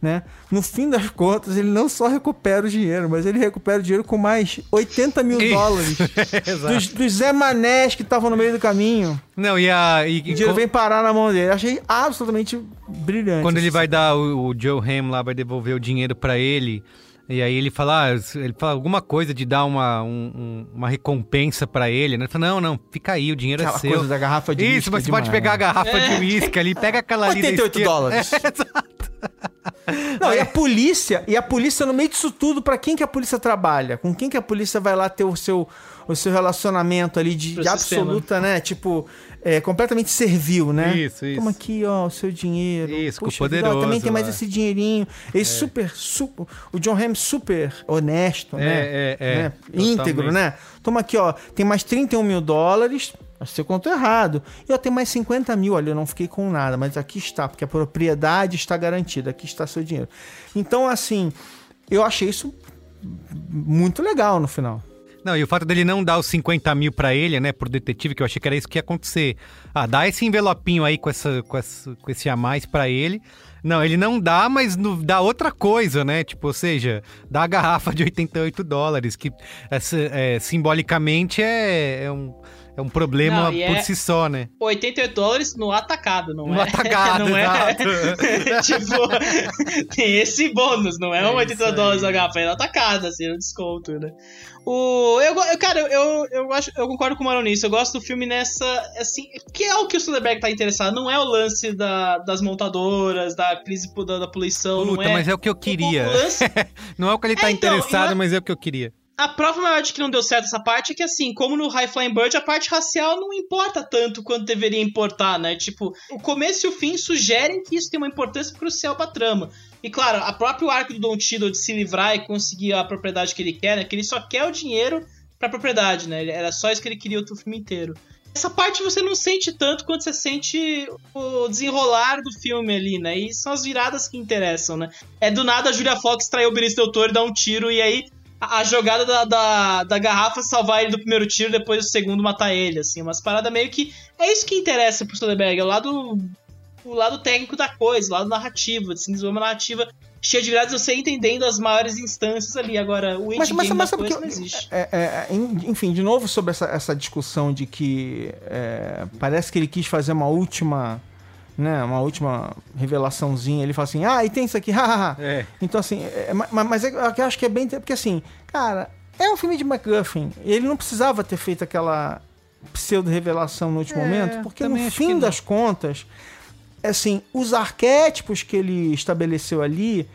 né? No fim das contas, ele não só recupera o dinheiro, mas ele recupera o dinheiro com mais 80 mil Isso. [LAUGHS] dólares dos, dos Zé Manés que estavam no meio do caminho. Não, e a. E, O dinheiro vem parar na mão dele. Achei absolutamente brilhante. Quando ele vai dar, o, o Joe Ham lá vai devolver o dinheiro pra ele. E aí ele fala, ah, ele fala alguma coisa de dar uma, um- um- uma recompensa pra ele, né? Ele fala, não, não, fica aí, o dinheiro Aquela é seu. coisa da garrafa de Isso, mas é você pode demais. pegar a garrafa É. de uísque ali, pega aquela ali da 88 esquerda. dólares. [LAUGHS] [LAUGHS] Não, e a polícia, e a polícia no meio disso tudo, pra quem que a polícia trabalha? Com quem que a polícia vai lá ter o seu, o seu relacionamento ali de, de absoluta, né? Tipo, é, completamente servil, né? Isso, isso. Toma aqui, ó, o seu dinheiro. Isso, com o Puxa vida, ó, poderoso também tem mais lá. esse dinheirinho. Ele super, super, o John Hamm super honesto, É, né? é, é, Né? Íntegro, né? Toma aqui, ó, tem mais 31 mil dólares. Acho que você contou errado. Eu tenho mais 50 mil, olha, eu não fiquei com nada, mas aqui está, porque a propriedade está garantida, aqui está seu dinheiro. Então, assim, eu achei isso muito legal no final. Não, e o fato dele não dar os 50 mil pra ele, né, pro detetive, que eu achei que era isso que ia acontecer. Ah, dá esse envelopinho aí com, essa, com, essa, com esse a mais pra ele. Não, ele não dá, mas no- dá outra coisa, né? Tipo, ou seja, dá a garrafa de 88 dólares, que essa, é, simbolicamente é, é um, é um problema Não, por é- si só, né? 88 dólares no atacado, não No é? [LAUGHS] atacado, não é? [LAUGHS] tipo, [LAUGHS] tem esse bônus, não é, É um 80 isso aí. dólares a garrafa, é no atacado, assim, um desconto, né? O, eu, eu, cara, eu, eu, acho, eu concordo com o Maro nisso. Eu gosto do filme nessa. Assim, que é o que o Soderbergh tá interessado. Não é o lance da, das montadoras, da crise da, da poluição. não é, mas é o que eu queria. o lance- não é o que ele tá É, então, interessado, mas é o que eu queria. A prova maior de que não deu certo essa parte é que, assim, como no High Flying Bird, a parte racial não importa tanto quanto deveria importar, né? Tipo, o começo e o fim sugerem que isso tem uma importância crucial pra trama. E claro, a próprio arco do Don Tiddle de se livrar e conseguir a propriedade que ele quer, né? Que ele só quer o dinheiro pra propriedade, né? Era só isso que ele queria o filme inteiro. essa parte você não sente tanto quanto você sente o desenrolar do filme ali, né? E são as viradas que interessam, né? É do nada a Julia Fox trair o Benício Del Toro e dar um tiro, e aí a, a jogada da, da, da, garrafa salvar ele do primeiro tiro, depois do segundo matar ele, assim. Umas paradas meio que. É isso que interessa pro Soderbergh, é o lado. O lado técnico da coisa, o lado narrativo, assim, desenvolver uma narrativa cheia de viradas, você entendendo as maiores instâncias ali. Agora, o mas, mas, mas coisa que, não existe. É, é, enfim, de novo sobre essa, essa discussão de que é, parece que ele quis fazer uma última né, uma última revelaçãozinha, ele fala assim, ah, e tem isso aqui, [LAUGHS] hahaha. é. Então, assim, é, mas, mas é, eu acho que é bem... Porque, assim, cara, é um filme de MacGuffin. Ele não precisava ter feito aquela pseudo-revelação no último é, momento, porque no fim das contas, assim, os arquétipos que ele estabeleceu ali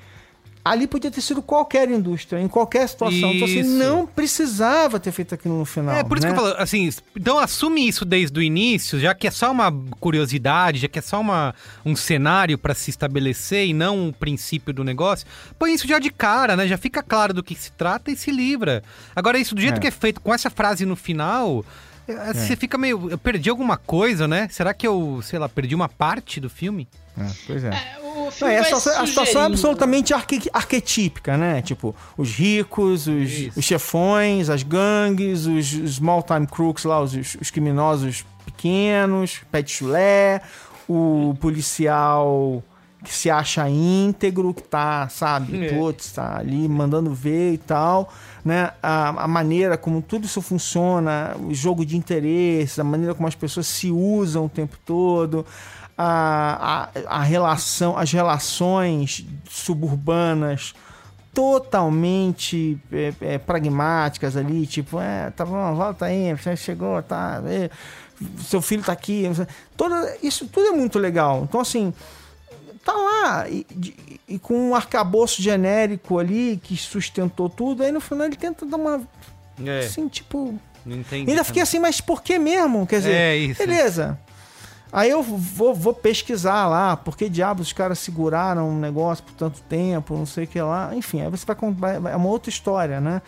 ali podia ter sido qualquer indústria, em qualquer situação. Isso. Então, assim, não precisava ter feito aquilo no final. É, por isso né? que eu falo, assim, então assume isso desde o início, já que é só uma curiosidade, já que é só uma, um cenário para se estabelecer e não um princípio do negócio. Põe isso já de cara, né? Já fica claro do que se trata e se livra. Agora, isso do jeito é. que é feito, com essa frase no final. É, é. Você fica meio. Eu perdi alguma coisa, né? Será que eu, sei lá, perdi uma parte do filme? É, pois é. é não, é a, situação, a, situação, é absolutamente arque, arquetípica, né? Tipo, os ricos, os, os chefões, as gangues, os, os small-time crooks lá, os, os criminosos pequenos, pet chulé, o policial que se acha íntegro, que tá, sabe, é. putz, tá ali mandando ver e tal, né? A, a, maneira como tudo isso funciona, o jogo de interesses, a maneira como as pessoas se usam o tempo todo, a, a, a relação, as relações suburbanas totalmente é, é, pragmáticas ali, tipo, é, tá bom, volta aí, você chegou, tá, é, seu filho tá aqui, toda, isso tudo é muito legal. Então, assim, tá lá, e, e, com um arcabouço genérico ali que sustentou tudo, aí no final ele tenta dar uma, é. assim, tipo... Não entendi. Ainda fiquei assim, mas por que mesmo? Quer dizer, é isso. beleza. Aí eu vou, vou pesquisar lá, por que diabos os caras seguraram um negócio por tanto tempo, não sei o que lá. Enfim, aí você vai contar. É uma outra história, né?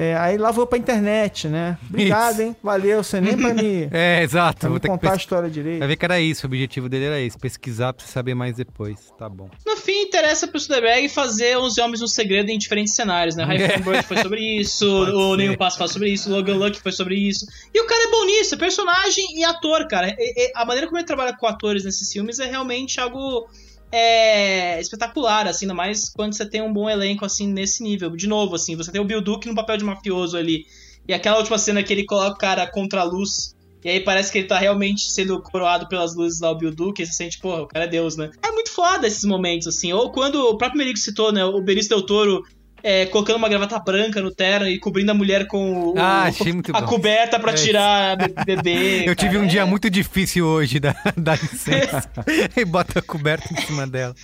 É, aí lá vou pra internet, né? Obrigado, isso. hein? Valeu, você nem pra me, [LAUGHS] é, exato. Pra me contar pes... a história direito. Vai ver que era isso, o objetivo dele era isso, pesquisar pra você saber mais depois. Tá bom. No fim, interessa pro Soderbergh fazer 11 Homens no Segredo em diferentes cenários, né? High [LAUGHS] é. foi sobre isso, o Nenhum Passo fala sobre isso, o Logan Luck foi sobre isso. E o cara é bom nisso, é personagem e ator, cara. E, e, a maneira como ele trabalha com atores nesses filmes é realmente algo é espetacular, assim, ainda mais quando você tem um bom elenco, assim, nesse nível. De novo, assim, você tem o Bill Duke no papel de mafioso ali, e aquela última cena que ele coloca o cara contra a luz, e aí parece que ele tá realmente sendo coroado pelas luzes lá, o Bill Duke, e você sente, porra, o cara é Deus, né? É muito foda esses momentos, assim. Ou quando o próprio Merigo citou, né, o Benício Del Toro é, colocando uma gravata branca no terno e cobrindo a mulher com o, ah, a bom. coberta para é. tirar bebê. [LAUGHS] Eu tive um dia muito difícil hoje, da, [LAUGHS] da licença. [LAUGHS] e bota a coberta em cima dela.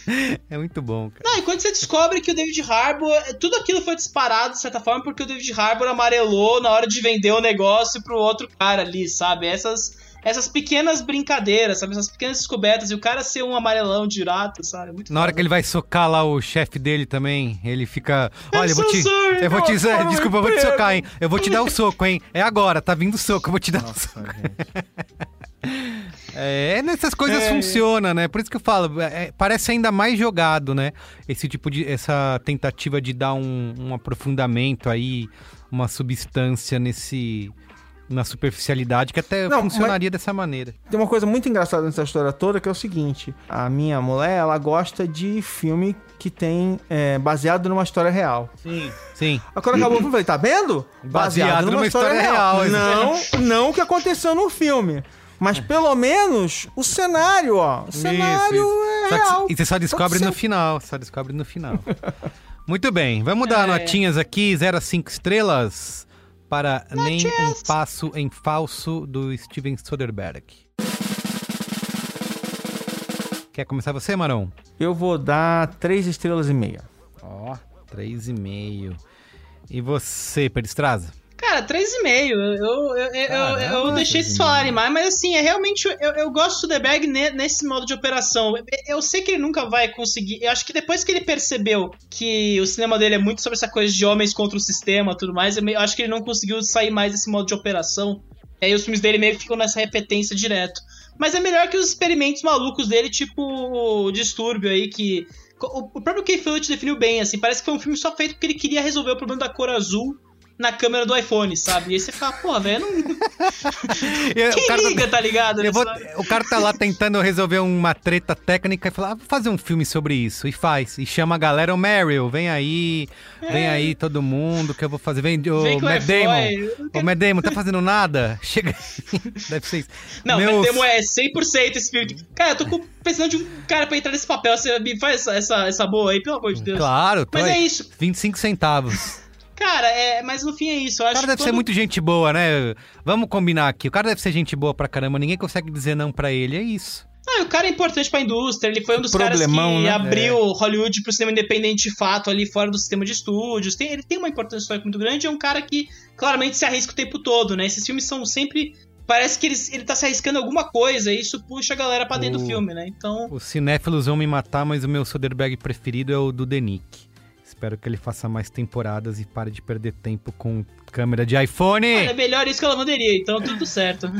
É muito bom, cara. Não, e quando você descobre que o David Harbour, tudo aquilo foi disparado de certa forma porque o David Harbour amarelou na hora de vender o negócio pro outro cara ali, sabe? Essas essas pequenas brincadeiras, sabe? Essas pequenas descobertas. E o cara ser um amarelão de rato, sabe? Muito Na hora que ele vai socar lá o chefe dele também, ele fica. Olha, eu vou te. Sorry, eu vou te. Desculpa, eu vou te socar, hein? Eu vou te dar o um soco, hein? É agora, tá vindo o soco, eu vou te dar o um soco. [LAUGHS] É, nessas coisas é, funciona, né? Por isso que eu falo, é, parece ainda mais jogado, né? Esse tipo de. essa tentativa de dar um, um aprofundamento aí, uma substância nesse na superficialidade que até Não, funcionaria dessa maneira. Tem uma coisa muito engraçada nessa história toda que é o seguinte: a minha mulher ela gosta de filme que tem é, baseado numa história real. Sim, sim. Quando acabou o filme, falei, tá vendo? Baseado, baseado numa, numa, história, história real. real. Não, não o que aconteceu no filme. Mas pelo menos o cenário, ó. O cenário isso, isso. é real. Que, e você só descobre no final. Só descobre no final. [LAUGHS] Muito bem, vamos dar é. notinhas aqui, 0 a 5 estrelas para Nem um Passo em Falso do Steven Soderbergh. Quer começar você, Marão? Eu vou dar três estrelas e meia. Ó, oh, três e meio. E você, Peristraza? Cara, 3,5. Eu, eu, eu, eu, eu deixei vocês falarem mais, mas assim, é realmente. Eu, eu gosto do Soderbergh nesse modo de operação. Eu sei que ele nunca vai conseguir. Eu acho que depois que ele percebeu que o cinema dele é muito sobre essa coisa de homens contra o sistema tudo mais, eu acho que ele não conseguiu sair mais desse modo de operação. E aí os filmes dele meio que ficam nessa repetência direto. Mas é melhor que os experimentos malucos dele, tipo o Distúrbio aí, que. O próprio Keith Phillips definiu bem, assim, parece que foi um filme só feito porque ele queria resolver o problema da cor azul na câmera do iPhone, sabe? E aí você fica, pô, velho, não. [LAUGHS] Quem liga, tá ligado? Eu vou- o cara tá lá tentando resolver uma treta técnica e fala, ah, vou fazer um filme sobre isso. E faz. E chama a galera, ô Meryl, vem aí, vem aí todo mundo que eu vou fazer. Vem, ô Vem o Matt. Damon. Ô Matt Damon, tá [LAUGHS] fazendo nada? Chega aí. [LAUGHS] Deve ser isso. Não, Meus- mas Demo é 100% esse filme. Cara, eu tô com- precisando de um cara pra entrar nesse papel. Você me faz essa, essa, essa boa aí, pelo amor de Deus. Claro, tô Mas é isso. 25 centavos. Cara, é, mas no fim é isso. Eu O cara deve ser muito gente boa, né? Vamos combinar aqui. O cara deve ser gente boa pra caramba. Ninguém consegue dizer não pra ele. É isso. Ah, o cara é importante pra indústria, ele foi um dos Problemão, caras que né? abriu Hollywood pro cinema independente de fato ali fora do sistema de estúdios. Tem, ele tem uma importância histórica muito grande, é um cara que claramente se arrisca o tempo todo, né? Esses filmes são sempre. Parece que eles, ele tá se arriscando alguma coisa e isso puxa a galera pra dentro O- do filme, né? Então. Os cinéfilos vão me matar, mas o meu Soderbergh preferido é o do Denick. Espero que ele faça mais temporadas e pare de perder tempo com câmera de iPhone. É melhor isso que a lavanderia, então tudo certo.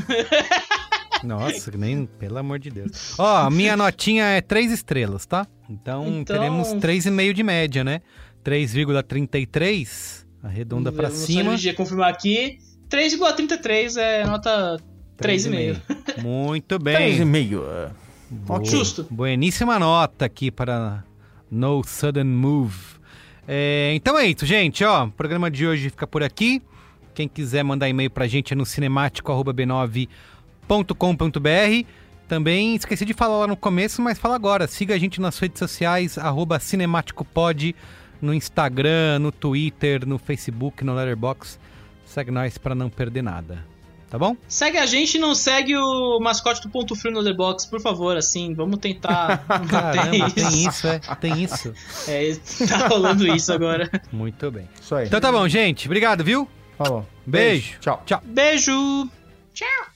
[LAUGHS] Nossa, nem pelo amor de Deus. Ó, a minha notinha é 3 estrelas, tá? Então, Então- teremos 3,5 de média, né? 3,33, arredonda pra Vamos cima. LG confirmar aqui. 3,33 é nota 3,5. [LAUGHS] Muito bem. 3,5. é. Boa- Justo. Bueníssima nota aqui para No Sudden Move. É, então é isso, gente. Ó, o programa de hoje fica por aqui. Quem quiser mandar e-mail pra gente é no cinemático.b9.com.br. Também esqueci de falar lá no começo, mas fala agora. Siga a gente nas redes sociais, arroba cinemáticopod, no Instagram, no Twitter, no Facebook, no Letterboxd. Segue nós para não perder nada. Tá bom? Segue a gente e não segue o mascote do Ponto Frio no The Box, por favor, assim, vamos tentar [LAUGHS] manter Caramba, isso. tem isso, é? Tem isso. [LAUGHS] É, tá rolando isso agora. Muito bem. Isso aí. Então tá bom, gente. Obrigado, viu? Falou. Beijo. Tchau. Tchau. Beijo! Tchau!